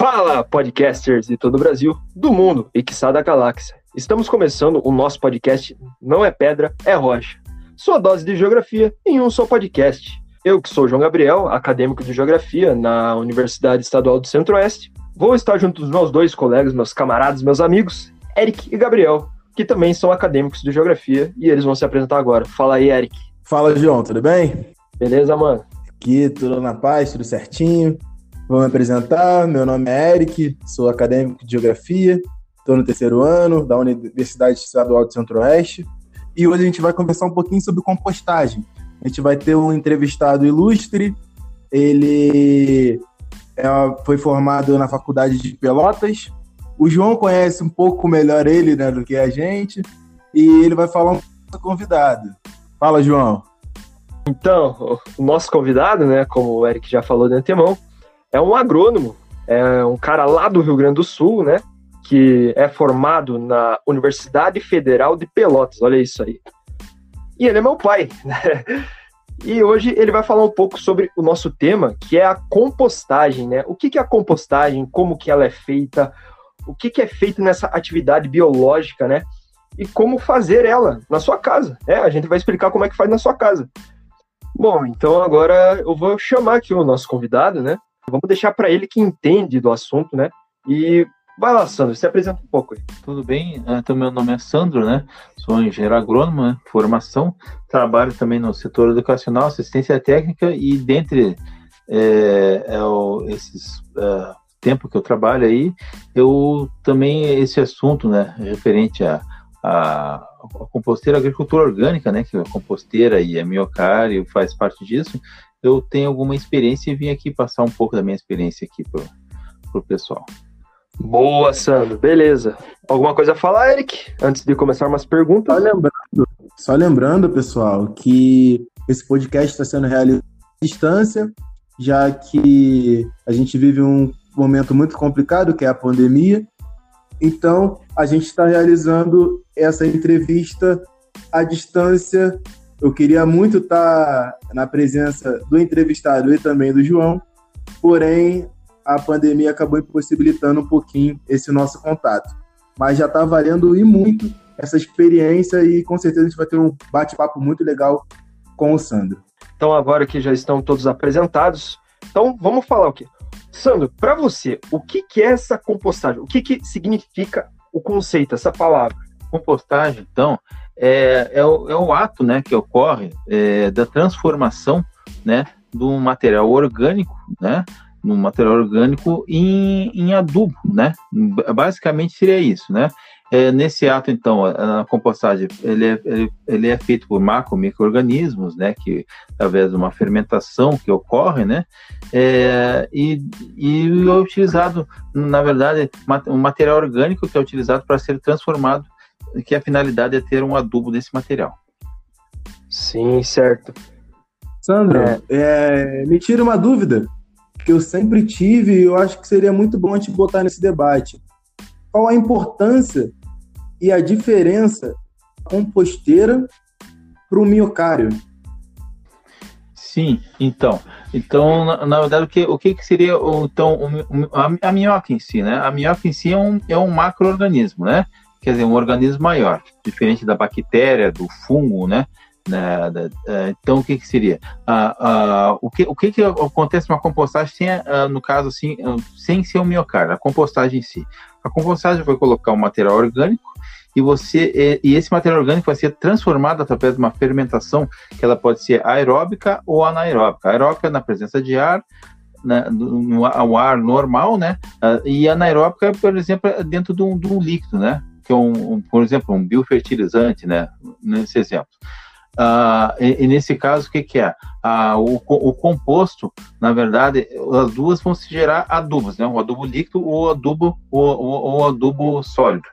Fala, podcasters de todo o Brasil, do mundo e quiçá da galáxia. Estamos começando o nosso podcast Não é Pedra, é Rocha. Sua dose de geografia em um só podcast. Eu, que sou João Gabriel, acadêmico de geografia na Universidade Estadual do Centro-Oeste, vou estar junto dos meus dois colegas, meus camaradas, meus amigos, Eric e Gabriel, que também são acadêmicos de geografia e eles vão se apresentar agora. Fala aí, Eric. Fala, João, tudo bem? Beleza, mano? Aqui, tudo na paz, tudo certinho. Vou me apresentar, meu nome é Eric, sou acadêmico de Geografia, estou no terceiro ano da Universidade Estadual do Centro-Oeste e hoje a gente vai conversar um pouquinho sobre compostagem. A gente vai ter um entrevistado ilustre, ele é, foi formado na Faculdade de Pelotas, o João conhece um pouco melhor ele né, do que a gente e ele vai falar um pouco convidado. Fala, João. Então, o nosso convidado, né, como o Eric já falou de antemão, é um agrônomo, é um cara lá do Rio Grande do Sul, né, que é formado na Universidade Federal de Pelotas, olha isso aí. E ele é meu pai, né? E hoje ele vai falar um pouco sobre o nosso tema, que é a compostagem, né? O que é a compostagem, como que ela é feita, o que é feito nessa atividade biológica, né? E como fazer ela na sua casa. É, a gente vai explicar como é que faz na sua casa. Bom, então agora eu vou chamar aqui o nosso convidado, né? Vamos deixar para ele que entende do assunto, né? E vai lá, Sandro, se apresenta um pouco aí. Tudo bem? Então, meu nome é Sandro, né? Sou engenheiro agrônomo, né? formação. Trabalho também no setor educacional, assistência técnica e dentre é, é o, esses é, tempo que eu trabalho aí, eu também esse assunto, né, referente a, a, a composteira a agricultura orgânica, né, que é a composteira e a miocário faz parte disso, eu tenho alguma experiência e vim aqui passar um pouco da minha experiência aqui pro, pro pessoal. Boa, Sandro. Beleza. Alguma coisa a falar, Eric? Antes de começar umas perguntas? Só lembrando, só lembrando pessoal, que esse podcast está sendo realizado à distância, já que a gente vive um momento muito complicado, que é a pandemia. Então, a gente está realizando essa entrevista à distância. Eu queria muito estar na presença do entrevistado e também do João, porém, a pandemia acabou impossibilitando um pouquinho esse nosso contato. Mas já está valendo e muito essa experiência e com certeza a gente vai ter um bate-papo muito legal com o Sandro. Então, agora que já estão todos apresentados, então vamos falar o quê? Sandro, para você, o que, que é essa compostagem? O que, que significa o conceito, essa palavra? Compostagem, então, é, é, o, é o ato né, que ocorre é, da transformação né, do material orgânico, né, no material orgânico em, em adubo, né? Basicamente seria isso, né? É, nesse ato, então, a, a compostagem ele é, ele, ele, é feito por macro microorganismos, né, que através de uma fermentação que ocorre, né, é, e, e é utilizado, na verdade, um material orgânico que é utilizado para ser transformado, que a finalidade é ter um adubo desse material. Sim, certo. Sandro, é. é me tira uma dúvida que eu sempre tive e eu acho que seria muito bom a gente botar nesse debate. Qual a importância e a diferença composteira para o miocário? Sim, então, então na, na, verdade o que, o que, que seria então o, a, a, minhoca em si, né? A minhoca em si é um, é um macroorganismo, né? Quer dizer, um organismo maior, diferente da bactéria, do fungo, né? É, então, o que, que seria? Ah, ah, o, que, o que, que acontece numa compostagem, sem, ah, no caso, assim, sem ser um miocárdio, a compostagem em si? A compostagem vai colocar um material orgânico e você e esse material orgânico vai ser transformado através de uma fermentação que ela pode ser aeróbica ou anaeróbica. Aeróbica na presença de ar, né, no, no, ar normal, né? e anaeróbica, por exemplo, dentro de um, de um líquido, né? Que é um, um, por exemplo, um biofertilizante, né? Nesse exemplo. Uh, e, e, nesse caso, o que, que é? Uh, o, o, composto, na verdade, as duas vão se gerar adubos, né? O adubo líquido ou adubo, ou, adubo sólido.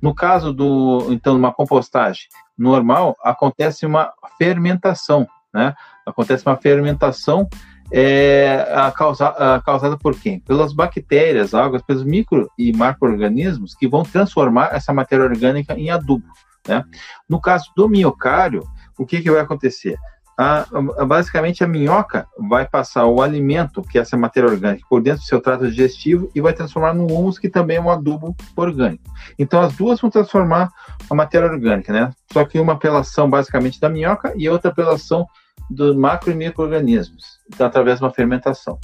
No caso do, então, uma compostagem normal, acontece uma fermentação, né? Acontece uma fermentação é, a causa, a causada por quem? Pelas bactérias, algas, pelos micro e macro-organismos que vão transformar essa matéria orgânica em adubo. Né? No caso do miocárdio, o que, que vai acontecer? a, a, basicamente a minhoca vai passar o alimento, que é essa matéria orgânica, por dentro do seu trato digestivo e vai transformar no humus, que também é um adubo orgânico. Então as duas vão transformar a matéria orgânica, né? Só que uma pela ação basicamente da minhoca e outra pela ação dos macro e micro-organismos, através de uma fermentação.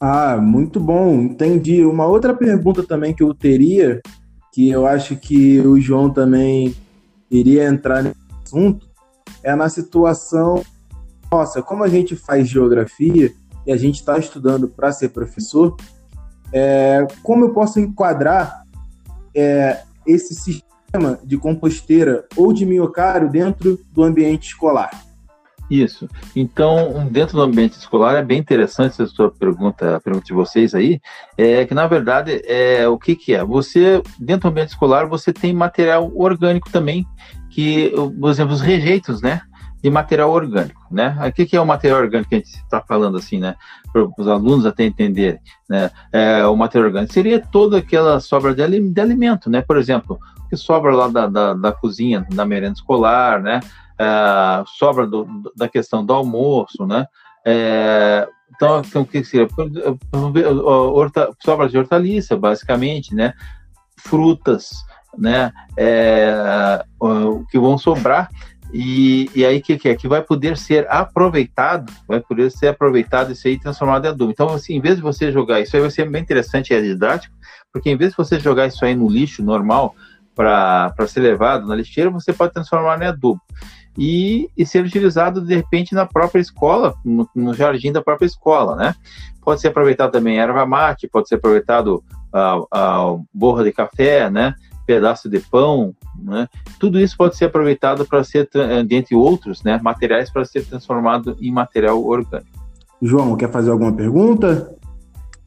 Ah, muito bom, entendi. Uma outra pergunta também que eu teria, que eu acho que o João também iria entrar nesse assunto, é na situação, nossa, como a gente faz geografia e a gente está estudando para ser professor, é, como eu posso enquadrar é, esse sistema de composteira ou de miocário dentro do ambiente escolar? Isso. Então, dentro do ambiente escolar é bem interessante essa sua pergunta, a pergunta de vocês aí, é que na verdade é o que que é? Você dentro do ambiente escolar você tem material orgânico também que, por exemplo, os rejeitos, né? De material orgânico, né? O que, é o material orgânico que a gente está falando assim, né? Para os alunos até entenderem, né? É, o material orgânico seria toda aquela sobra de, de alimento, né? Por exemplo, o que sobra lá da, da, da cozinha, da merenda escolar, né? É, sobra do, da questão do almoço, né? É, então, então, o que seria? Sobra de hortaliça, basicamente, né? Frutas, né, é, que vão sobrar e, e aí o que, que, é? Que vai poder ser aproveitado, vai poder ser aproveitado isso aí transformado em adubo. Então, assim, em vez de você jogar, isso aí vai ser bem interessante e é didático, porque em vez de você jogar isso aí no lixo normal para ser levado na lixeira, você pode transformar em adubo. E, e ser utilizado de repente na própria escola, no, no jardim da própria escola, né? Pode ser aproveitado também erva mate, pode ser aproveitado a, a borra de café, né? pedaço de pão, né? Tudo isso pode ser aproveitado para ser, dentre outros, né, materiais para ser transformado em material orgânico. João, quer fazer alguma pergunta?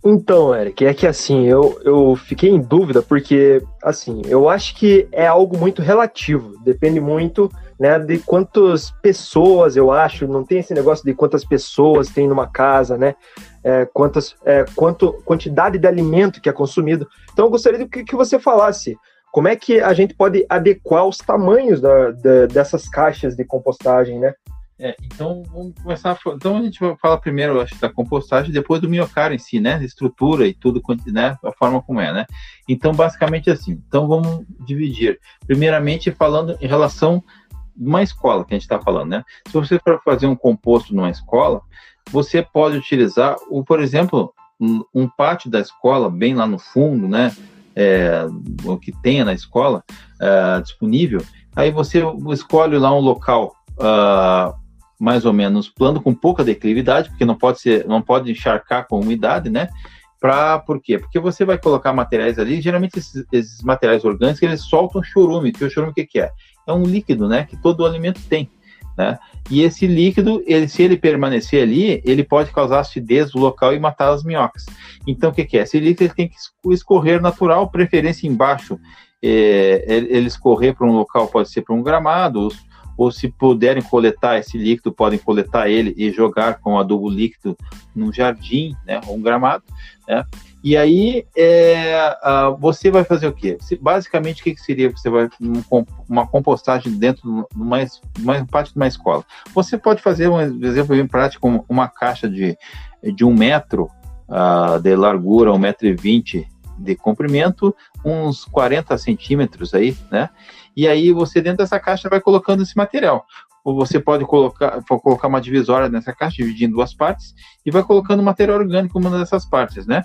Então, Eric, é que assim, eu, eu fiquei em dúvida porque, assim, eu acho que é algo muito relativo, depende muito, né, de quantas pessoas, eu acho, não tem esse negócio de quantas pessoas tem numa casa, né, é, quantas, é, quanto, quantidade de alimento que é consumido. Então, eu gostaria que, que você falasse como é que a gente pode adequar os tamanhos da, da, dessas caixas de compostagem, né? É, então vamos começar. Então a gente vai falar primeiro, acho, da compostagem, depois do miocárdio em si, né? Estrutura e tudo, né? A forma como é, né? Então, basicamente assim. Então vamos dividir. Primeiramente, falando em relação uma escola que a gente está falando, né? Se você for fazer um composto numa escola, você pode utilizar, o, por exemplo, um, um pátio da escola bem lá no fundo, né? é, o que tenha na escola é, disponível, aí você escolhe lá um local uh, mais ou menos plano, com pouca declividade, porque não pode ser, não pode encharcar com umidade, né? Pra, por quê? Porque você vai colocar materiais ali, geralmente esses, esses materiais orgânicos, eles soltam chorume, que o chorume o que, que é? É um líquido, né? Que todo alimento tem. Né? E esse líquido, ele, se ele permanecer ali, ele pode causar acidez no local e matar as minhocas. Então, o que, que é? Esse líquido tem que escorrer natural, preferência embaixo. É, ele escorrer para um local, pode ser para um gramado, ou, ou, se puderem coletar esse líquido, podem coletar ele e jogar com adubo líquido num jardim, né, ou um gramado, né? E aí é, você vai fazer o quê? Basicamente, o que, que seria? Você vai um, uma compostagem dentro de uma, uma parte de uma escola. Você pode fazer um exemplo bem prático, uma caixa de, de um metro uh, de largura, um metro e vinte de comprimento, uns 40 centímetros aí, né? E aí você dentro dessa caixa vai colocando esse material ou você pode colocar, colocar uma divisória nessa caixa, dividir em duas partes, e vai colocando material orgânico em uma dessas partes, né?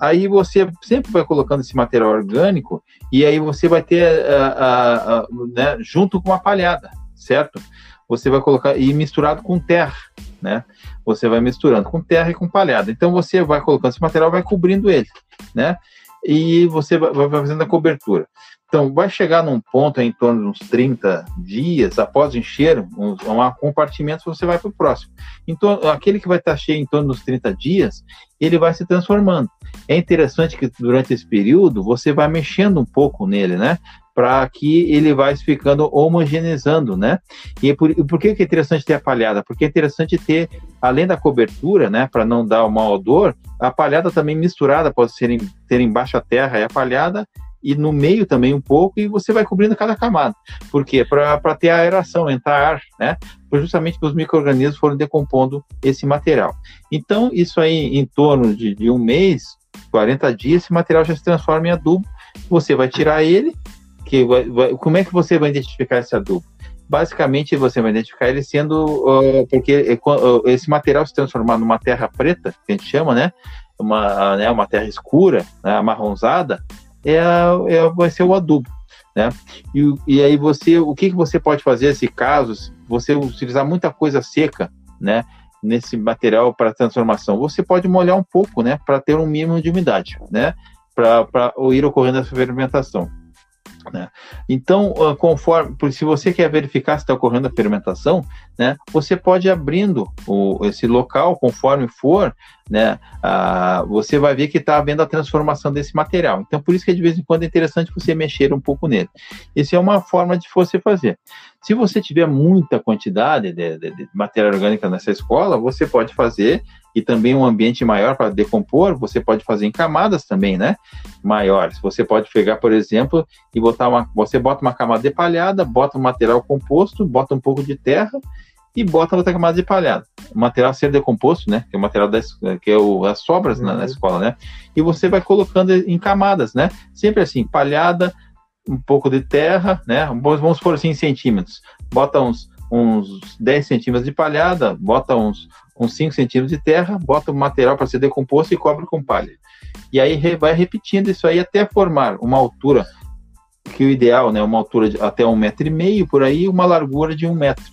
Aí você sempre vai colocando esse material orgânico, e aí você vai ter, uh, uh, uh, né, junto com a palhada, certo? Você vai colocar, e misturado com terra, né? Você vai misturando com terra e com palhada. Então você vai colocando esse material, vai cobrindo ele, né? E você vai fazendo a cobertura. Então, vai chegar num ponto em torno de uns 30 dias, após encher um, um compartimento, você vai para o próximo. Então, aquele que vai estar cheio em torno dos 30 dias, ele vai se transformando. É interessante que durante esse período você vai mexendo um pouco nele, né? Para que ele vai ficando homogeneizando, né? E por, por que, que é interessante ter a palhada? Porque é interessante ter, além da cobertura, né? Para não dar o mau odor, a palhada também misturada, pode ser em, ter embaixo a terra e a palhada, e no meio também um pouco, e você vai cobrindo cada camada. Por quê? Para ter aeração, entrar ar, né? Justamente que os micro-organismos foram decompondo esse material. Então, isso aí, em torno de, de um mês, 40 dias, esse material já se transforma em adubo. Você vai tirar ele, que vai, vai, como é que você vai identificar esse adubo? Basicamente, você vai identificar ele sendo, uh, porque uh, esse material se transformar numa terra preta, que a gente chama, né? Uma, né, uma terra escura, né, amarronzada, é, é, vai ser o adubo. Né? E, e aí você, o que, que você pode fazer se caso você utilizar muita coisa seca, né? Nesse material para transformação, você pode molhar um pouco, né? Para ter um mínimo de umidade, né? Para ir ocorrendo essa fermentação. Né? Então, ah, conforme, se você quer verificar se está ocorrendo a fermentação, né, você pode ir abrindo o, esse local conforme for, né, ah, você vai ver que está havendo a transformação desse material. Então, por isso que de vez em quando é interessante você mexer um pouco nele. Essa é uma forma de você fazer. Se você tiver muita quantidade de, de, de matéria orgânica nessa escola, você pode fazer e também um ambiente maior para decompor, você pode fazer em camadas também, né? Maiores. Você pode pegar, por exemplo, e botar uma. Você bota uma camada de palhada, bota um material composto, bota um pouco de terra e bota outra camada de palhada. O material ser decomposto, né? Que é o material das, que é o, as sobras uhum. na, na, uhum. escola, né? E você vai colocando em camadas, né? Sempre assim, palhada, um pouco de terra, né? Vamos por assim centímetros. Bota uns, uns 10 centímetros de palhada, bota uns, com 5 centímetros de terra, bota o material para ser decomposto e cobre com palha. E aí vai repetindo isso aí até formar uma altura, que o ideal, né, uma altura de até um metro e meio por aí, uma largura de um metro,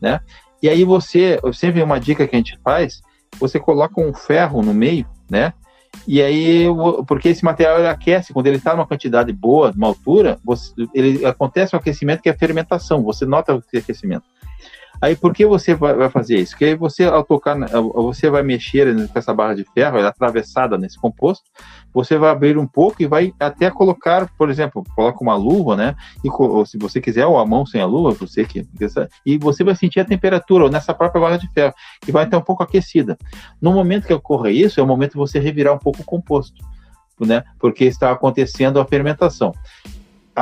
né? E aí você, sempre uma dica que a gente faz, você coloca um ferro no meio, né? E aí, porque esse material ele aquece, quando ele está numa quantidade boa, numa altura, você, ele acontece um aquecimento que é a fermentação, você nota o aquecimento. Aí por que você vai fazer isso? Porque você, ao tocar, você vai mexer com essa barra de ferro, ela é atravessada nesse composto, você vai abrir um pouco e vai até colocar, por exemplo, coloca uma luva, né? E se você quiser, ou a mão sem a luva, você que. E você vai sentir a temperatura nessa própria barra de ferro, que vai estar um pouco aquecida. No momento que ocorre isso, é o momento de você revirar um pouco o composto. Né, porque está acontecendo a fermentação.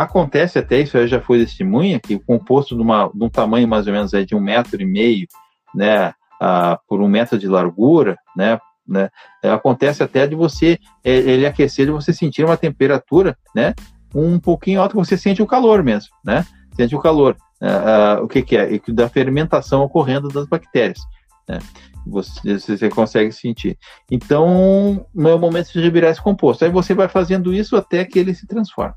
Acontece até, isso eu já fui testemunha, que o composto de, uma, de um tamanho mais ou menos aí de um metro e meio, né, ah, por um metro de largura, né, né, acontece até de você, é, ele aquecer, de você sentir uma temperatura, né, um pouquinho alta, você sente o calor mesmo, né, sente o calor. Ah o que, que é? Da fermentação ocorrendo das bactérias, né, você, você consegue sentir. Então, não é o momento de revirar esse composto. Aí você vai fazendo isso até que ele se transforma.